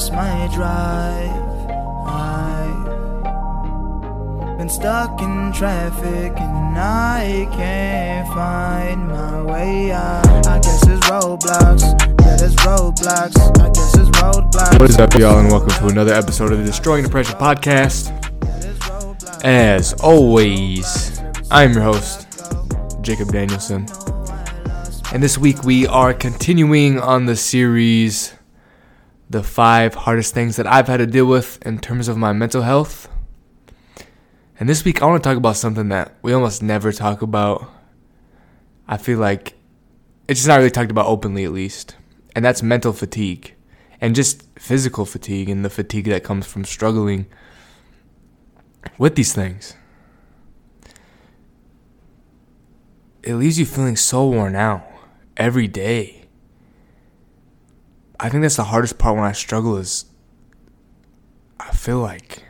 lost my drive. I've been stuck in traffic and I can't find my way out. I guess it's roadblocks. Yeah, there's roadblocks. I guess it's roadblocks. What is up, y'all, and welcome to another episode of the Destroying Depression podcast. As always, I'm your host, Jacob Danielson. And this week we are continuing on the series The Five Hardest Things That I've Had to Deal with in terms of my mental health. And this week I want to talk about something that we almost never talk about. I feel like it's just not really talked about openly, at least. And that's mental fatigue and just physical fatigue and the fatigue that comes from struggling with these things. It leaves you feeling so worn out every day. I think that's the hardest part when I struggle is I feel like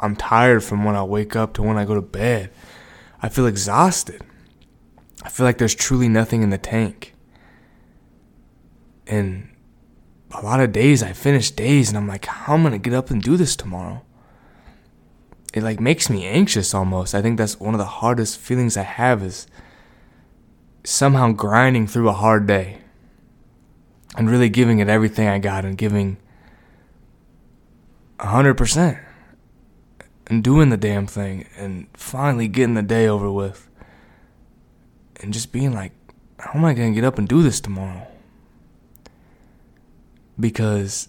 I'm tired from when I wake up to when I go to bed. I feel exhausted. I feel like there's truly nothing in the tank. And a lot of days I finish days and I'm like, how am I gonna get up and do this tomorrow? It like makes me anxious almost. I think that's one of the hardest feelings I have is somehow grinding through a hard day and really giving it everything I got and giving a hundred percent and doing the damn thing and finally getting the day over with and just being like, how am I gonna get up and do this tomorrow? because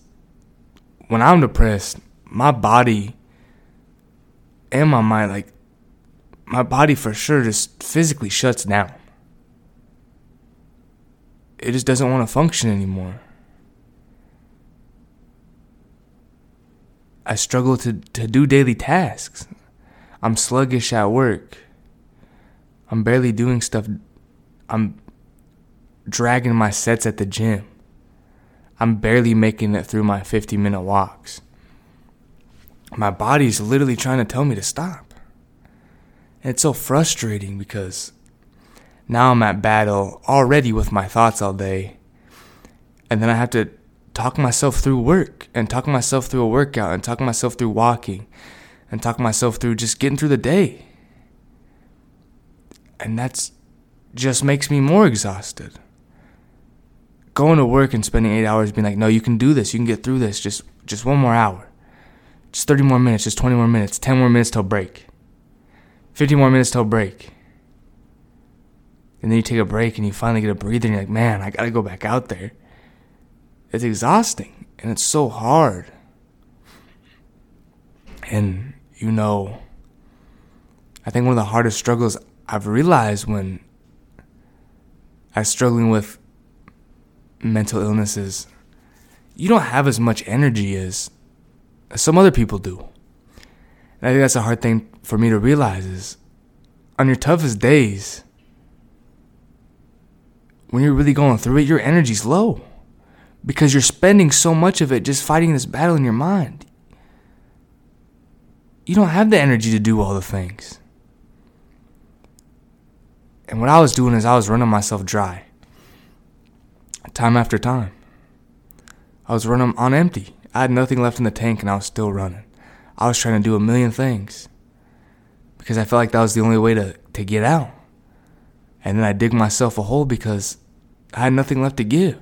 when I'm depressed, my body and my mind, like, my body for sure just physically shuts down. It just doesn't want to function anymore. I struggle to, to do daily tasks. I'm sluggish at work. I'm barely doing stuff. I'm dragging my sets at the gym. I'm barely making it through my 50 minute walks. My body's literally trying to tell me to stop. And it's so frustrating because now I'm at battle already with my thoughts all day. And then I have to talk myself through work and talk myself through a workout and talk myself through walking and talk myself through just getting through the day. And that's just makes me more exhausted going to work and spending eight hours being like, no, you can do this, you can get through this, just just one more hour. Just 30 more minutes, just 20 more minutes, 10 more minutes till break. 50 more minutes till break. And then you take a break and you finally get a breather and you're like, man, I gotta go back out there. It's exhausting and it's so hard. And you know, I think one of the hardest struggles I've realized when I was struggling with mental illnesses, you don't have as much energy as some other people do. And I think that's a hard thing for me to realize is on your toughest days, when you're really going through it, your energy's low because you're spending so much of it just fighting this battle in your mind. You don't have the energy to do all the things. And what I was doing is I was running myself dry time after time. I was running on empty. I had nothing left in the tank and I was still running. I was trying to do a million things because I felt like that was the only way to, to get out. And then I dig myself a hole because I had nothing left to give.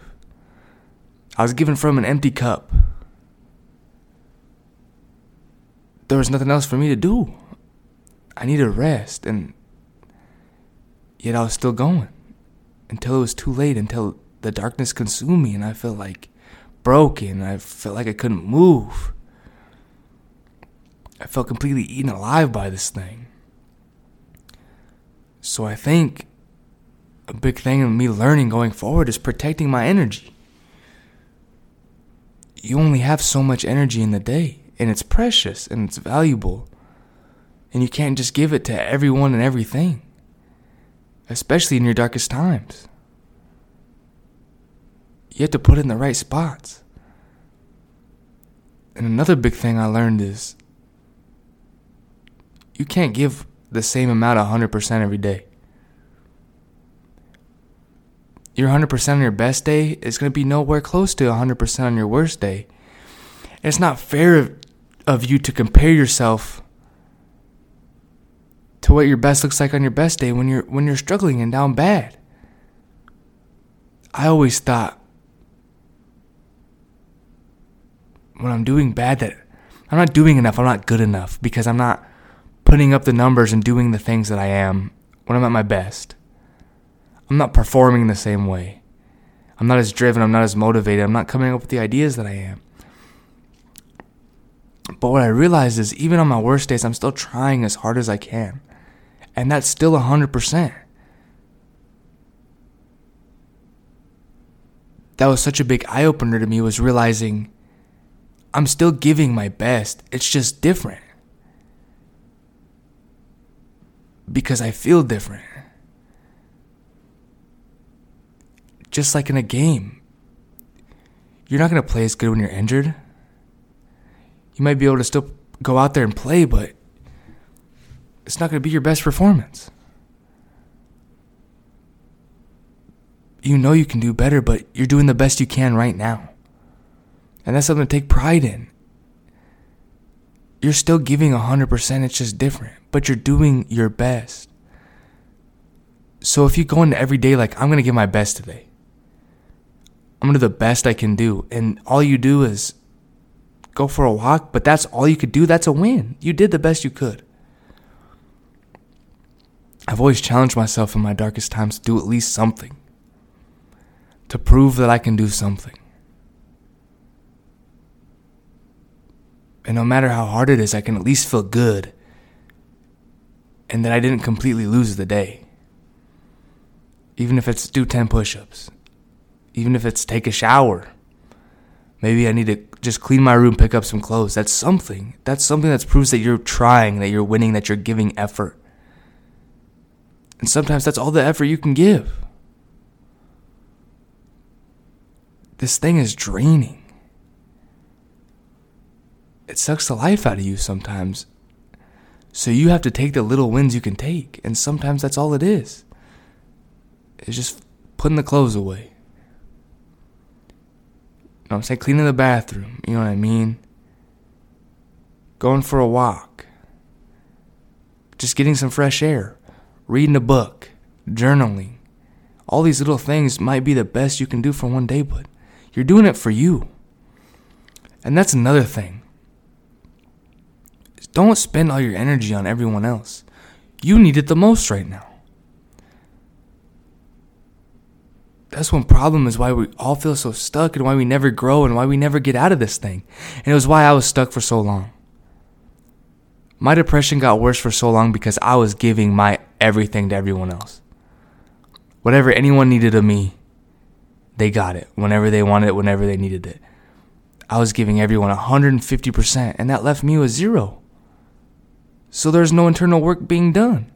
I was given from an empty cup. There was nothing else for me to do. I needed rest, and yet I was still going until it was too late, until the darkness consumed me and I felt like broken. I felt like I couldn't move. I felt completely eaten alive by this thing. So I think a big thing of me learning going forward is protecting my energy. You only have so much energy in the day, and it's precious and it's valuable. And you can't just give it to everyone and everything, especially in your darkest times. You have to put it in the right spots. And another big thing I learned is you can't give the same amount of 100% every day. Your 100% on your best day is going to be nowhere close to 100% on your worst day. It's not fair of, you to compare yourself to what your best looks like on your best day when you're when you're struggling and down bad. I always thought when I'm doing bad that I'm not doing enough, I'm not good enough because I'm not putting up the numbers and doing the things that I am when I'm at my best. I'm not performing the same way. I'm not as driven, I'm not as motivated, I'm not coming up with the ideas that I am. But what I realize is even on my worst days, I'm still trying as hard as I can. And that's still 100%. That was such a big eye opener to me was realizing I'm still giving my best. It's just different. Because I feel different. Just like in a game. You're not going to play as good when you're injured. You might be able to still go out there and play, but it's not going to be your best performance. You know you can do better, but you're doing the best you can right now. And that's something to take pride in. You're still giving 100%, it's just different, but you're doing your best. So if you go into every day like, I'm going to give my best today, I'm going to do the best I can do, and all you do is go for a walk, but that's all you could do, that's a win. You did the best you could. I've always challenged myself in my darkest times to do at least something, to prove that I can do something. And no matter how hard it is, I can at least feel good and that I didn't completely lose the day. Even if it's do 10 push ups, even if it's take a shower. Maybe I need to just clean my room, pick up some clothes. That's something. That's something that proves that you're trying, that you're winning, that you're giving effort. And sometimes that's all the effort you can give. This thing is draining. It sucks the life out of you sometimes. So you have to take the little wins you can take. And sometimes that's all it is. It's just putting the clothes away. I'm saying? Cleaning the bathroom. You know what I mean? Going for a walk. Just getting some fresh air reading a book, journaling. All these little things might be the best you can do for one day, but you're doing it for you. And that's another thing. Don't spend all your energy on everyone else. You need it the most right now. That's one problem is why we all feel so stuck and why we never grow and why we never get out of this thing. And it was why I was stuck for so long. My depression got worse for so long because I was giving my everything to everyone else. Whatever anyone needed of me, they got it whenever they wanted it, whenever they needed it. I was giving everyone 150%, and that left me with zero. So there's no internal work being done.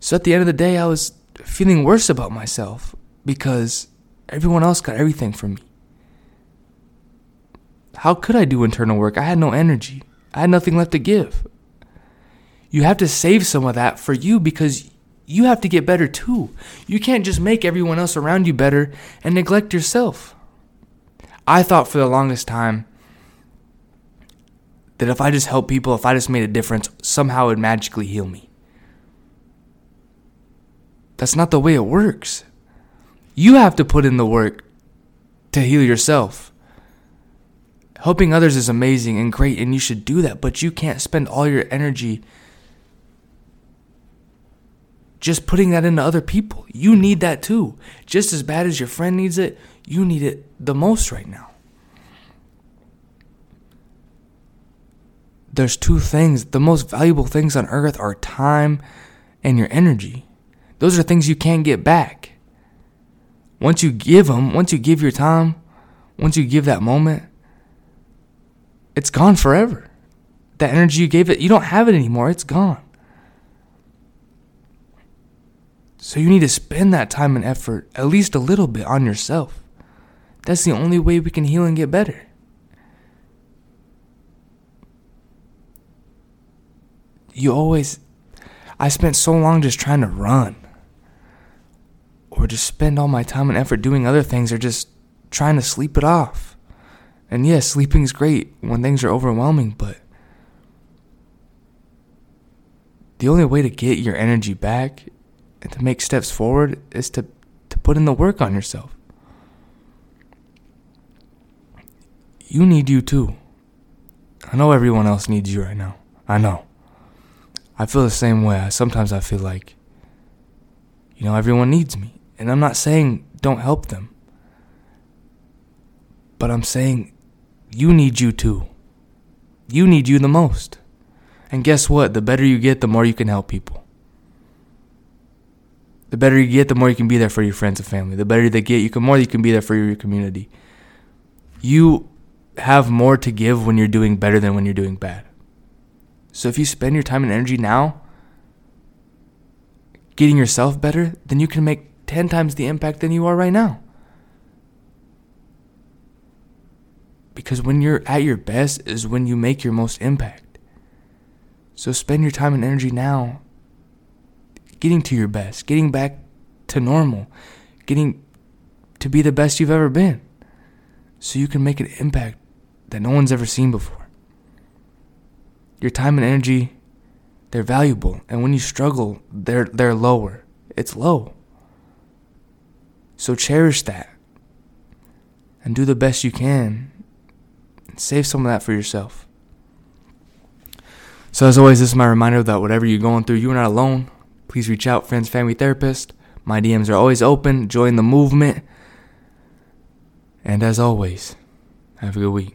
So at the end of the day, I was feeling worse about myself because everyone else got everything from me. How could I do internal work? I had no energy, I had nothing left to give you have to save some of that for you because you have to get better too. You can't just make everyone else around you better and neglect yourself. I thought for the longest time that if I just helped people, if I just made a difference, somehow it would magically heal me. That's not the way it works. You have to put in the work to heal yourself. Helping others is amazing and great, and you should do that, but you can't spend all your energy just putting that into other people. You need that too. Just as bad as your friend needs it, you need it the most right now. There's two things. The most valuable things on earth are time and your energy. Those are things you can't get back. Once you give them, once you give your time, once you give that moment, it's gone forever. That energy you gave it, you don't have it anymore. It's gone. So you need to spend that time and effort, at least a little bit, on yourself. That's the only way we can heal and get better. You always, I spent so long just trying to run, or just spend all my time and effort doing other things, or just trying to sleep it off. And yes, sleeping is great when things are overwhelming, but the only way to get your energy back and to make steps forward is to, to put in the work on yourself. You need you too. I know everyone else needs you right now. I know. I feel the same way. Sometimes I feel like, you know, everyone needs me. And I'm not saying don't help them. But I'm saying you need you too. You need you the most. And guess what? The better you get, the more you can help people. The better you get, the more you can be there for your friends and family. The better they get, you can more you can be there for your community. You have more to give when you're doing better than when you're doing bad. So if you spend your time and energy now getting yourself better, then you can make 10 times the impact than you are right now. Because when you're at your best is when you make your most impact. So spend your time and energy now getting to your best, getting back to normal, getting to be the best you've ever been. So you can make an impact that no one's ever seen before. Your time and energy, they're valuable. And when you struggle, they're, they're lower. It's low. So cherish that and do the best you can. And save some of that for yourself. So, as always, this is my reminder that whatever you're going through, you're not alone. Please reach out, friends, family, therapist. My DMs are always open. Join the movement. And as always, have a good week.